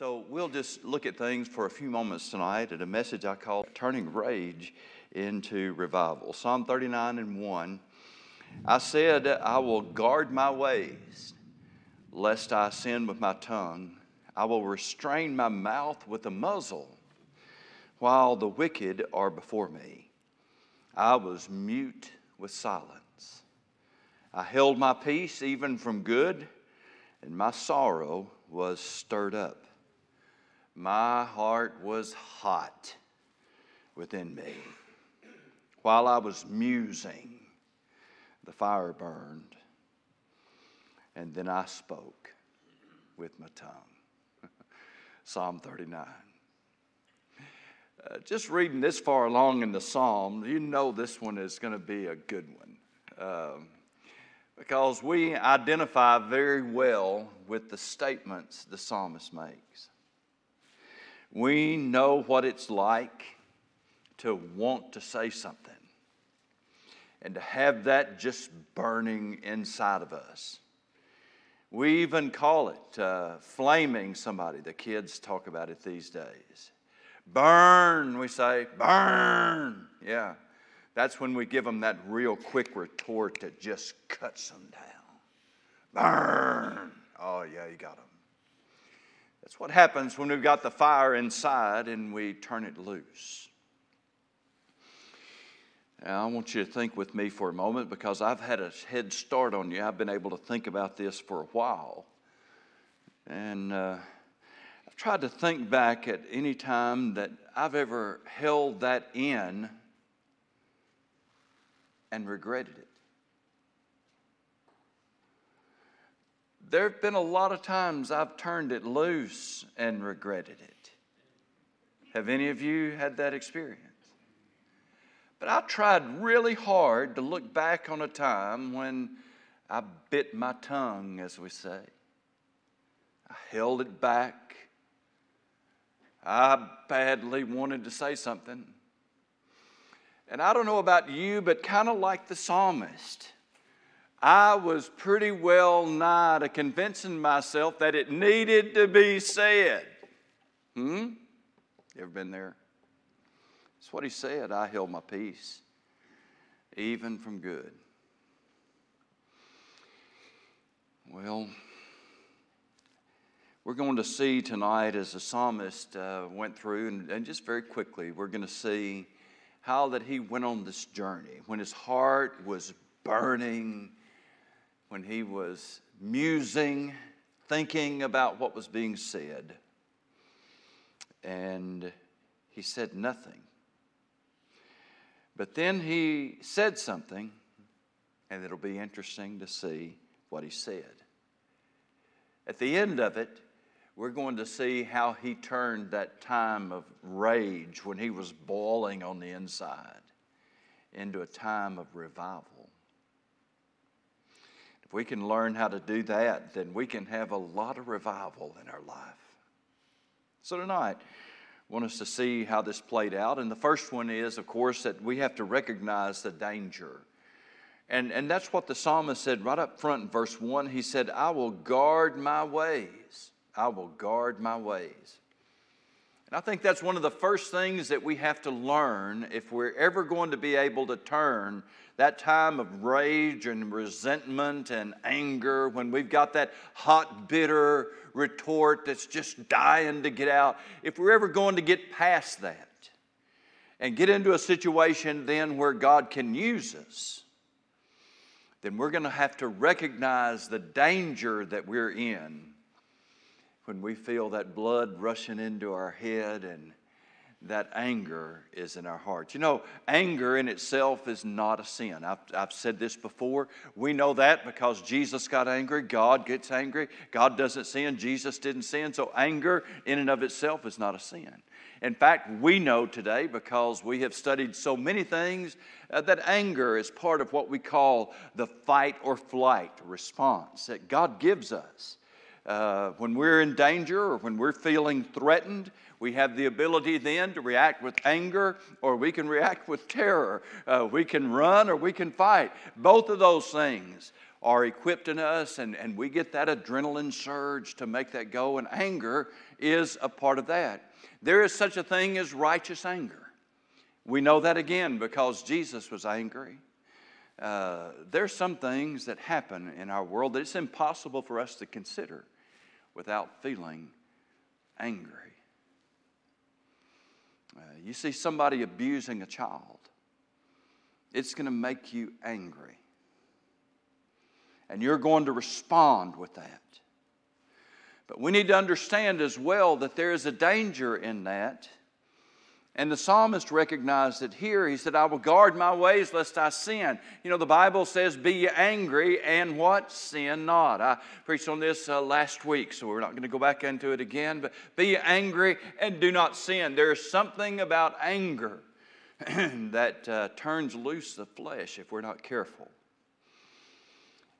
So we'll just look at things for a few moments tonight at a message I call Turning Rage into Revival. Psalm 39 and 1. I said, I will guard my ways, lest I sin with my tongue. I will restrain my mouth with a muzzle, while the wicked are before me. I was mute with silence. I held my peace even from good, and my sorrow was stirred up. My heart was hot within me. While I was musing, the fire burned, and then I spoke with my tongue. Psalm 39. Uh, just reading this far along in the psalm, you know this one is going to be a good one. Um, because we identify very well with the statements the psalmist makes. We know what it's like to want to say something and to have that just burning inside of us. We even call it uh, flaming somebody. The kids talk about it these days. Burn, we say, burn. Yeah. That's when we give them that real quick retort that just cuts them down. Burn. Oh, yeah, you got them. That's what happens when we've got the fire inside and we turn it loose. Now, I want you to think with me for a moment because I've had a head start on you. I've been able to think about this for a while. And uh, I've tried to think back at any time that I've ever held that in and regretted it. There have been a lot of times I've turned it loose and regretted it. Have any of you had that experience? But I tried really hard to look back on a time when I bit my tongue, as we say. I held it back. I badly wanted to say something. And I don't know about you, but kind of like the psalmist. I was pretty well nigh to convincing myself that it needed to be said. Hmm? Ever been there? That's what he said. I held my peace, even from good. Well, we're going to see tonight as the psalmist uh, went through, and, and just very quickly, we're going to see how that he went on this journey when his heart was burning when he was musing, thinking about what was being said, and he said nothing. But then he said something, and it'll be interesting to see what he said. At the end of it, we're going to see how he turned that time of rage when he was boiling on the inside into a time of revival. If we can learn how to do that, then we can have a lot of revival in our life. So tonight, I want us to see how this played out. And the first one is, of course, that we have to recognize the danger. And, and that's what the psalmist said right up front in verse 1. He said, I will guard my ways. I will guard my ways. And I think that's one of the first things that we have to learn if we're ever going to be able to turn that time of rage and resentment and anger, when we've got that hot, bitter retort that's just dying to get out, if we're ever going to get past that and get into a situation then where God can use us, then we're going to have to recognize the danger that we're in when we feel that blood rushing into our head and that anger is in our hearts. You know, anger in itself is not a sin. I've, I've said this before. We know that because Jesus got angry, God gets angry. God doesn't sin, Jesus didn't sin. So, anger in and of itself is not a sin. In fact, we know today because we have studied so many things uh, that anger is part of what we call the fight or flight response that God gives us. Uh, when we're in danger or when we're feeling threatened, we have the ability then to react with anger or we can react with terror. Uh, we can run or we can fight. Both of those things are equipped in us, and, and we get that adrenaline surge to make that go, and anger is a part of that. There is such a thing as righteous anger. We know that again because Jesus was angry. Uh, there's some things that happen in our world that it's impossible for us to consider without feeling angry. Uh, you see somebody abusing a child, it's going to make you angry. And you're going to respond with that. But we need to understand as well that there is a danger in that and the psalmist recognized it here. He said, I will guard my ways lest I sin. You know, the Bible says, Be angry and what? Sin not. I preached on this uh, last week, so we're not going to go back into it again. But be angry and do not sin. There's something about anger that uh, turns loose the flesh if we're not careful.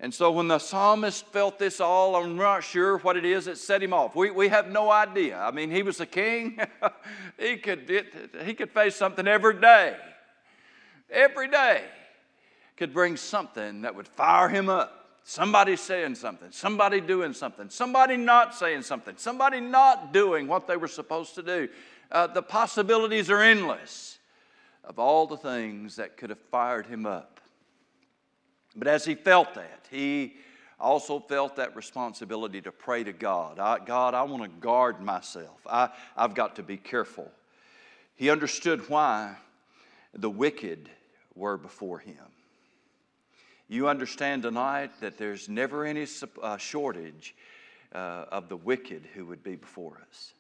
And so when the psalmist felt this all, I'm not sure what it is that set him off. We, we have no idea. I mean, he was a king. he, could, it, he could face something every day. Every day could bring something that would fire him up. Somebody saying something, somebody doing something, somebody not saying something, somebody not doing what they were supposed to do. Uh, the possibilities are endless of all the things that could have fired him up. But as he felt that, he also felt that responsibility to pray to God. I, God, I want to guard myself. I, I've got to be careful. He understood why the wicked were before him. You understand tonight that there's never any uh, shortage uh, of the wicked who would be before us.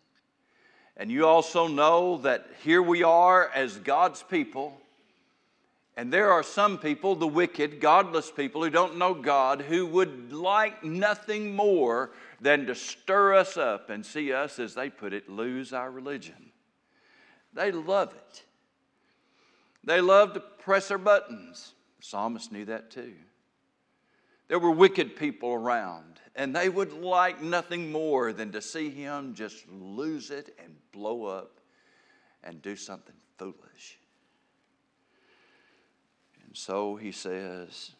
And you also know that here we are as God's people and there are some people, the wicked, godless people who don't know God, who would like nothing more than to stir us up and see us, as they put it, lose our religion. They love it. They love to press our buttons. The psalmist knew that too. There were wicked people around, and they would like nothing more than to see him just lose it and blow up and do something foolish. And so he says,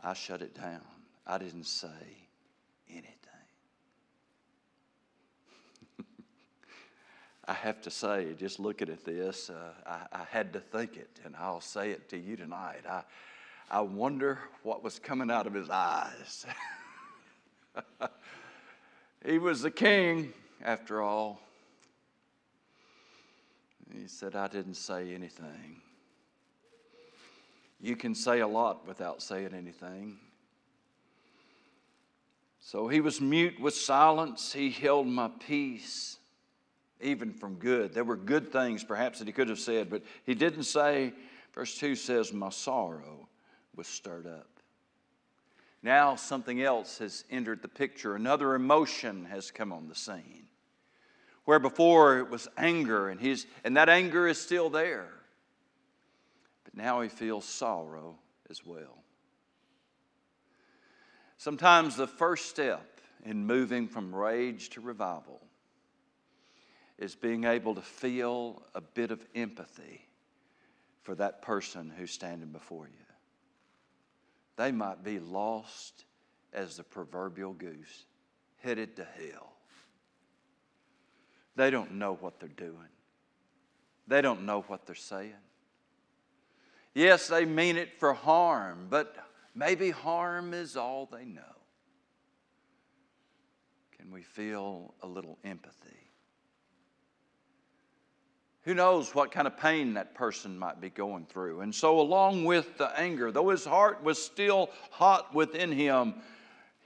I shut it down. I didn't say anything. I have to say, just looking at this, uh, I, I, had to think it, and I'll say it to you tonight. I, I wonder what was coming out of his eyes. he was the king, after all. He said, I didn't say anything. You can say a lot without saying anything. So he was mute with silence. He held my peace, even from good. There were good things perhaps that he could have said, but he didn't say, verse 2 says, My sorrow was stirred up. Now something else has entered the picture. Another emotion has come on the scene. Where before it was anger, and, his, and that anger is still there now he feels sorrow as well. Sometimes the first step in moving from rage to revival is being able to feel a bit of empathy for that person who's standing before you. They might be lost as the proverbial goose, headed to hell. They don't know what they're doing, they don't know what they're saying. Yes, they mean it for harm, but maybe harm is all they know. Can we feel a little empathy? Who knows what kind of pain that person might be going through? And so, along with the anger, though his heart was still hot within him,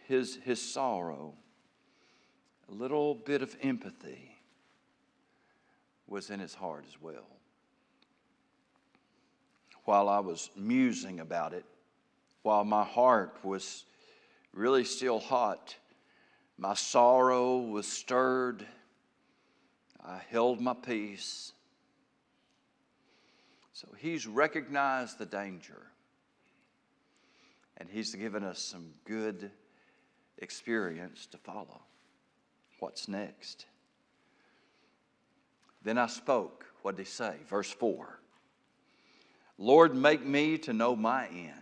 his, his sorrow, a little bit of empathy was in his heart as well while I was musing about it, while my heart was really still hot, my sorrow was stirred. I held my peace. So he's recognized the danger. And he's given us some good experience to follow. What's next? Then I spoke. What did he say? Verse 4. Lord, make me to know my end.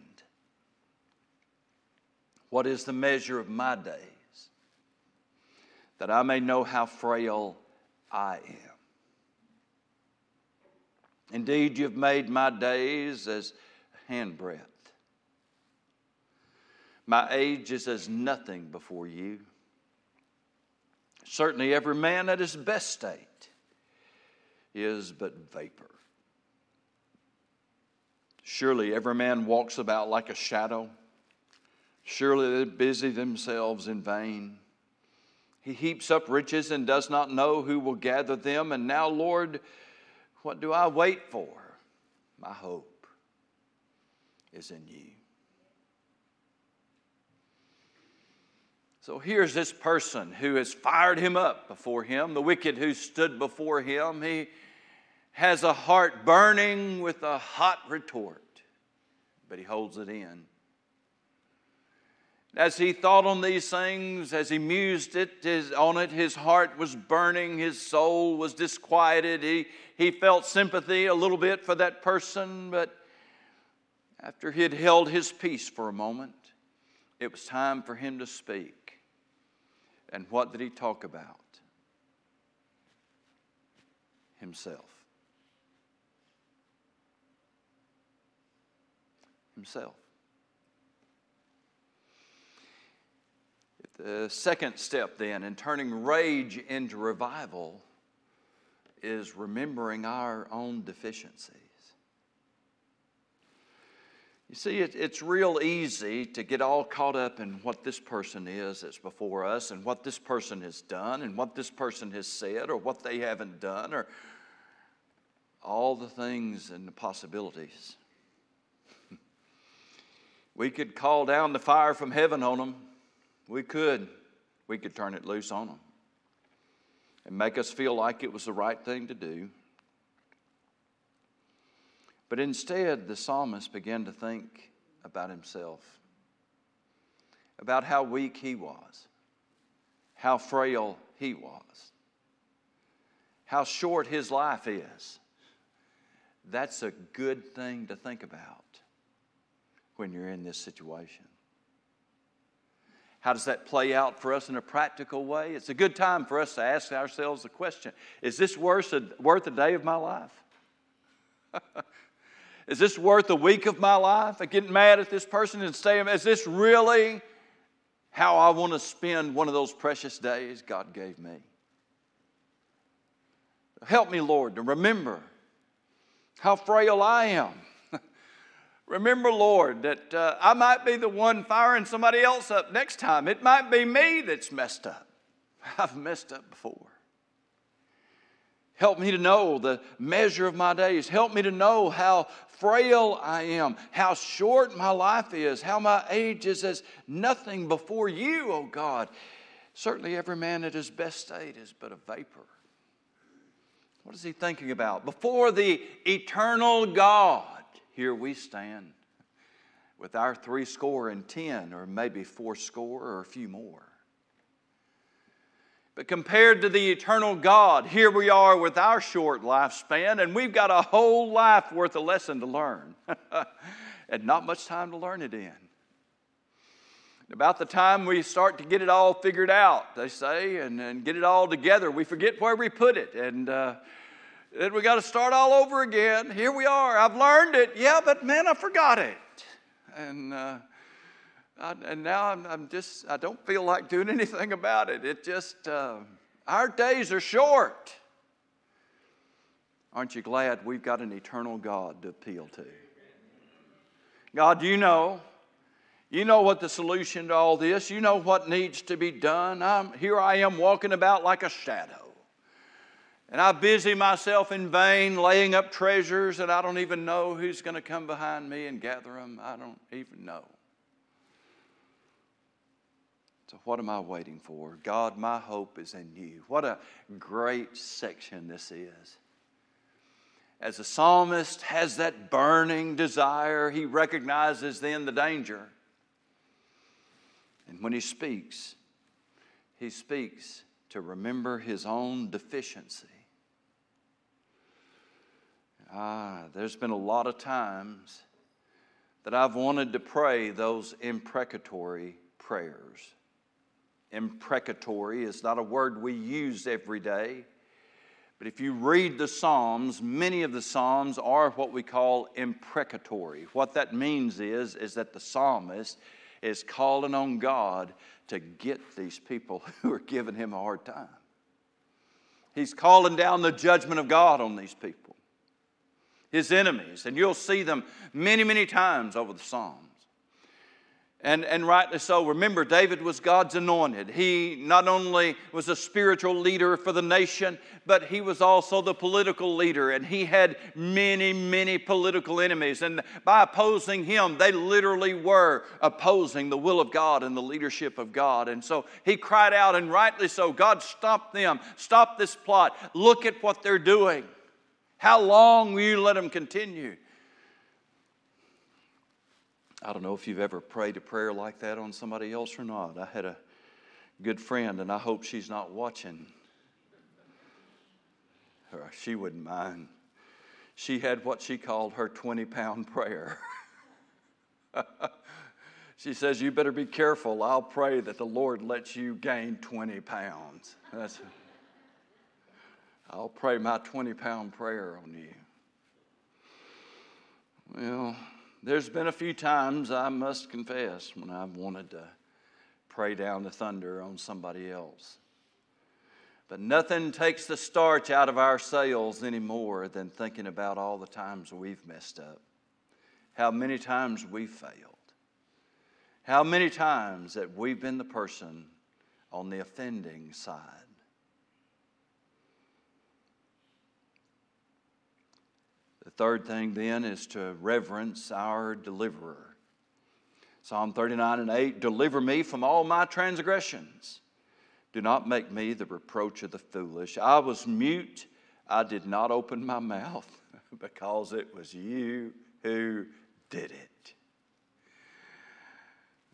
What is the measure of my days? That I may know how frail I am. Indeed, you've made my days as handbreadth. My age is as nothing before you. Certainly, every man at his best state is but vapor. Surely, every man walks about like a shadow. Surely, they busy themselves in vain. He heaps up riches and does not know who will gather them. And now, Lord, what do I wait for? My hope is in you. So here's this person who has fired him up before him, the wicked who stood before him. He has a heart burning with a hot retort, but he holds it in. As he thought on these things, as he mused it, his, on it, his heart was burning, his soul was disquieted. He, he felt sympathy a little bit for that person, but after he had held his peace for a moment, it was time for him to speak. And what did he talk about? Himself. Himself. The second step, then, in turning rage into revival is remembering our own deficiencies. You see, it, it's real easy to get all caught up in what this person is that's before us and what this person has done and what this person has said or what they haven't done or all the things and the possibilities. We could call down the fire from heaven on them. We could. We could turn it loose on them and make us feel like it was the right thing to do. But instead, the psalmist began to think about himself, about how weak he was, how frail he was, how short his life is. That's a good thing to think about when you're in this situation. How does that play out for us in a practical way? It's a good time for us to ask ourselves the question Is this worth a, worth a day of my life? Is this worth a week of my life? I getting mad at this person and saying, Is this really how I want to spend one of those precious days God gave me? Help me, Lord, to remember how frail I am. Remember, Lord, that uh, I might be the one firing somebody else up next time. It might be me that's messed up. I've messed up before. Help me to know the measure of my days. Help me to know how frail I am, how short my life is, how my age is as nothing before you, O oh God. Certainly, every man at his best state is but a vapor. What is he thinking about? Before the eternal God, here we stand with our three score and ten, or maybe four score or a few more. But compared to the eternal God, here we are with our short lifespan, and we've got a whole life worth of lesson to learn, and not much time to learn it in. About the time we start to get it all figured out, they say, and, and get it all together, we forget where we put it, and uh, then we got to start all over again. Here we are. I've learned it, yeah, but man, I forgot it, and. Uh, I, and now I'm, I'm, just, I don't feel like doing anything about it. It just, uh, our days are short. Aren't you glad we've got an eternal God to appeal to? God, you know. You know what the solution to all this. You know what needs to be done. I'm, here I am walking about like a shadow. And I busy myself in vain laying up treasures, and I don't even know who's going to come behind me and gather them. I don't even know. So, what am I waiting for? God, my hope is in you. What a great section this is. As the psalmist has that burning desire, he recognizes then the danger. And when he speaks, he speaks to remember his own deficiency. Ah, there's been a lot of times that I've wanted to pray those imprecatory prayers. Imprecatory is not a word we use every day. But if you read the Psalms, many of the Psalms are what we call imprecatory. What that means is, is that the psalmist is calling on God to get these people who are giving him a hard time. He's calling down the judgment of God on these people, his enemies. And you'll see them many, many times over the Psalms. And, and rightly so. Remember, David was God's anointed. He not only was a spiritual leader for the nation, but he was also the political leader. And he had many, many political enemies. And by opposing him, they literally were opposing the will of God and the leadership of God. And so he cried out, and rightly so God, stop them, stop this plot, look at what they're doing. How long will you let them continue? I don't know if you've ever prayed a prayer like that on somebody else or not. I had a good friend, and I hope she's not watching. Or she wouldn't mind. She had what she called her 20 pound prayer. she says, You better be careful. I'll pray that the Lord lets you gain 20 pounds. That's, I'll pray my 20 pound prayer on you. Well, there's been a few times, I must confess, when I've wanted to pray down the thunder on somebody else. But nothing takes the starch out of our sails anymore than thinking about all the times we've messed up, how many times we've failed, how many times that we've been the person on the offending side. The third thing then is to reverence our deliverer. Psalm 39 and 8 Deliver me from all my transgressions. Do not make me the reproach of the foolish. I was mute, I did not open my mouth because it was you who did it.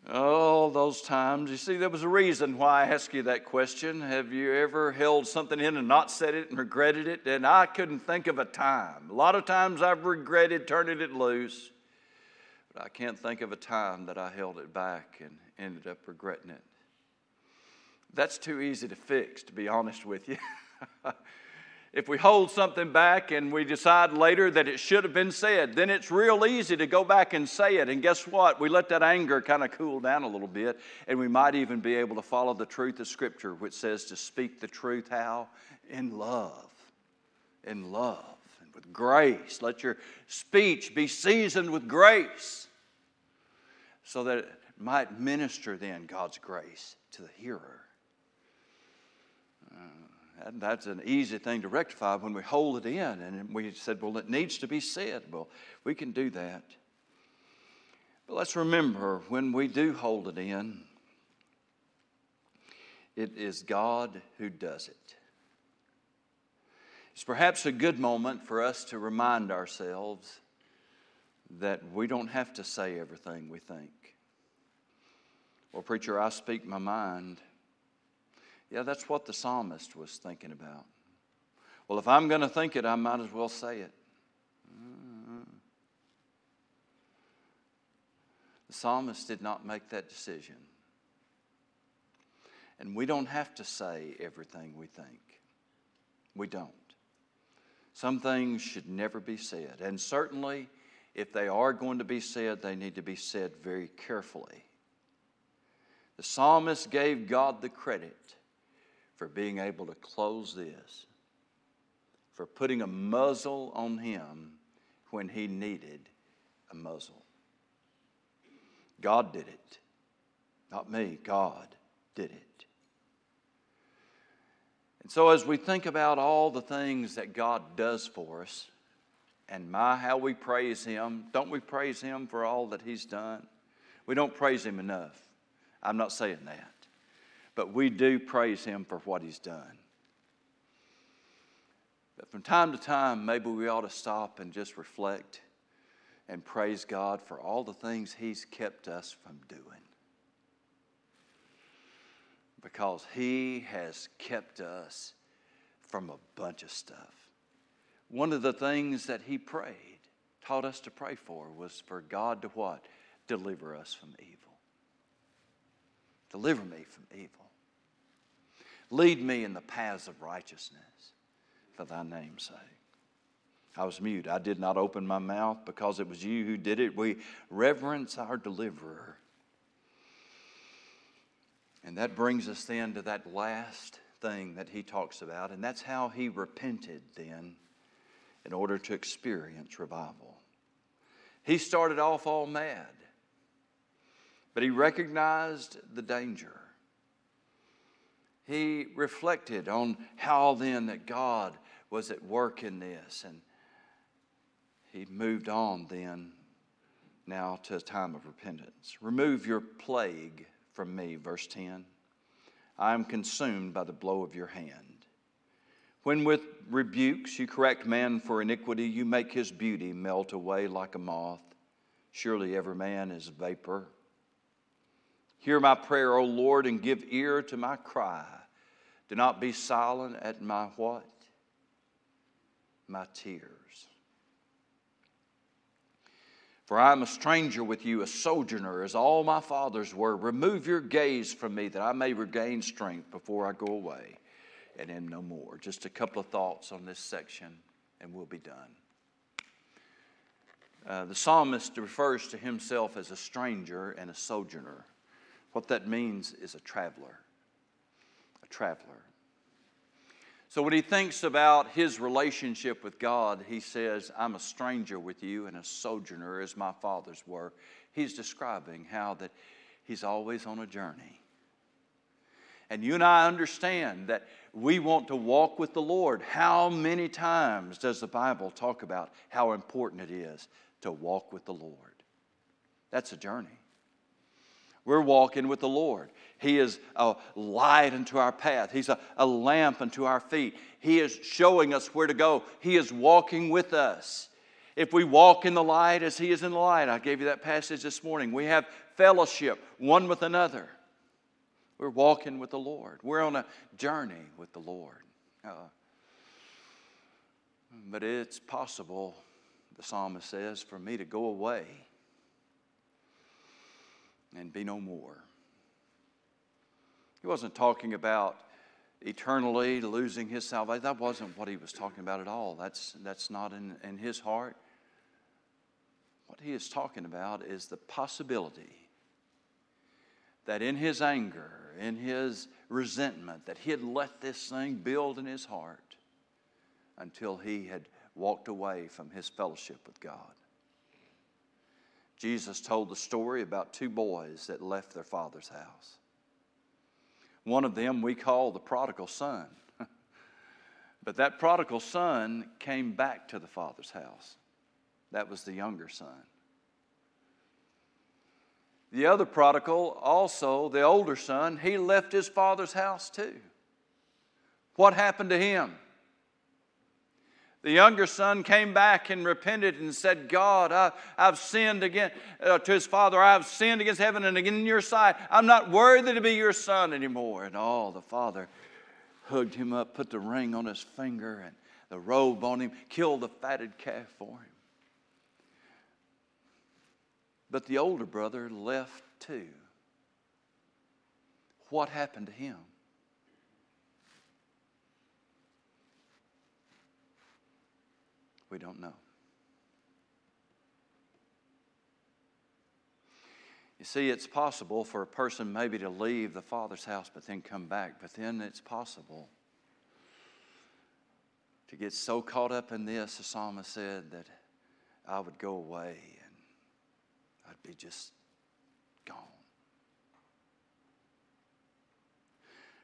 Oh, those times. You see, there was a reason why I asked you that question. Have you ever held something in and not said it and regretted it? And I couldn't think of a time. A lot of times I've regretted turning it loose, but I can't think of a time that I held it back and ended up regretting it. That's too easy to fix, to be honest with you. If we hold something back and we decide later that it should have been said, then it's real easy to go back and say it. And guess what? We let that anger kind of cool down a little bit, and we might even be able to follow the truth of Scripture, which says to speak the truth how? In love. In love and with grace. Let your speech be seasoned with grace so that it might minister then God's grace to the hearer. And that's an easy thing to rectify when we hold it in. And we said, well, it needs to be said. Well, we can do that. But let's remember when we do hold it in, it is God who does it. It's perhaps a good moment for us to remind ourselves that we don't have to say everything we think. Well, preacher, I speak my mind. Yeah, that's what the psalmist was thinking about. Well, if I'm going to think it, I might as well say it. The psalmist did not make that decision. And we don't have to say everything we think. We don't. Some things should never be said. And certainly, if they are going to be said, they need to be said very carefully. The psalmist gave God the credit for being able to close this, for putting a muzzle on him when he needed a muzzle. God did it. Not me, God did it. And so, as we think about all the things that God does for us, and my, how we praise Him, don't we praise Him for all that He's done? We don't praise Him enough. I'm not saying that but we do praise him for what he's done. But from time to time, maybe we ought to stop and just reflect and praise God for all the things he's kept us from doing. Because he has kept us from a bunch of stuff. One of the things that he prayed, taught us to pray for, was for God to what? Deliver us from evil. Deliver me from evil. Lead me in the paths of righteousness for thy name's sake. I was mute. I did not open my mouth because it was you who did it. We reverence our deliverer. And that brings us then to that last thing that he talks about, and that's how he repented then in order to experience revival. He started off all mad, but he recognized the danger. He reflected on how then that God was at work in this, and he moved on then now to a time of repentance. Remove your plague from me, verse 10. I am consumed by the blow of your hand. When with rebukes you correct man for iniquity, you make his beauty melt away like a moth. Surely every man is vapor. Hear my prayer, O Lord, and give ear to my cry. Do not be silent at my what? My tears. For I am a stranger with you, a sojourner, as all my fathers were. Remove your gaze from me that I may regain strength before I go away and am no more. Just a couple of thoughts on this section, and we'll be done. Uh, the psalmist refers to himself as a stranger and a sojourner. What that means is a traveler. A traveler. So when he thinks about his relationship with God, he says, I'm a stranger with you and a sojourner as my fathers were. He's describing how that he's always on a journey. And you and I understand that we want to walk with the Lord. How many times does the Bible talk about how important it is to walk with the Lord? That's a journey. We're walking with the Lord. He is a light unto our path. He's a, a lamp unto our feet. He is showing us where to go. He is walking with us. If we walk in the light as He is in the light, I gave you that passage this morning. We have fellowship one with another. We're walking with the Lord. We're on a journey with the Lord. Uh, but it's possible, the psalmist says, for me to go away and be no more. He wasn't talking about eternally losing his salvation. That wasn't what he was talking about at all. That's, that's not in, in his heart. What he is talking about is the possibility that in his anger, in his resentment, that he had let this thing build in his heart until he had walked away from his fellowship with God. Jesus told the story about two boys that left their father's house. One of them we call the prodigal son. but that prodigal son came back to the father's house. That was the younger son. The other prodigal, also the older son, he left his father's house too. What happened to him? The younger son came back and repented and said, God, I, have sinned again uh, to his father. I have sinned against heaven and again in your sight. I'm not worthy to be your son anymore. And all oh, the father hugged him up, put the ring on his finger and the robe on him, killed the fatted calf for him. But the older brother left too. What happened to him? We don't know. You see, it's possible for a person maybe to leave the Father's house but then come back, but then it's possible to get so caught up in this, the psalmist said, that I would go away and I'd be just gone.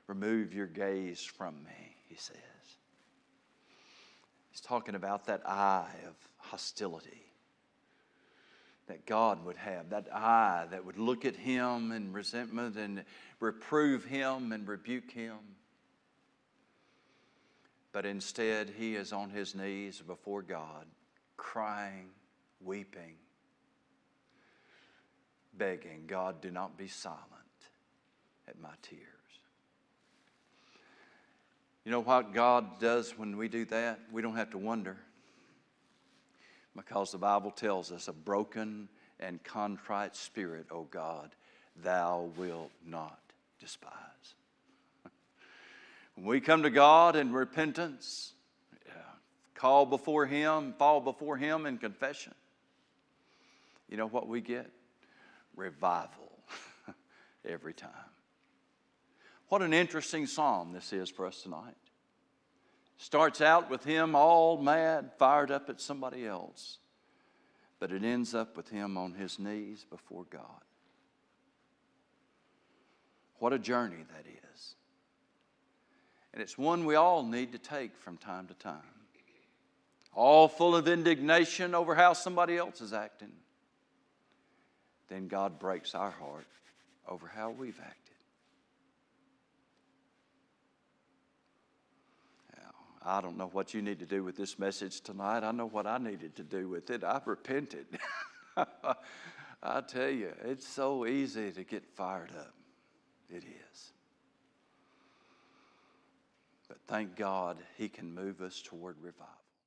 Remove your gaze from me, he says. He's talking about that eye of hostility that God would have, that eye that would look at him in resentment and reprove him and rebuke him. But instead, he is on his knees before God, crying, weeping, begging, God, do not be silent at my tears. You know what God does when we do that? We don't have to wonder. Because the Bible tells us a broken and contrite spirit, O God, thou wilt not despise. When we come to God in repentance, call before Him, fall before Him in confession, you know what we get? Revival every time. What an interesting psalm this is for us tonight. Starts out with him all mad, fired up at somebody else, but it ends up with him on his knees before God. What a journey that is. And it's one we all need to take from time to time. All full of indignation over how somebody else is acting. Then God breaks our heart over how we've acted. I don't know what you need to do with this message tonight. I know what I needed to do with it. I've repented. I tell you, it's so easy to get fired up. It is. But thank God He can move us toward revival.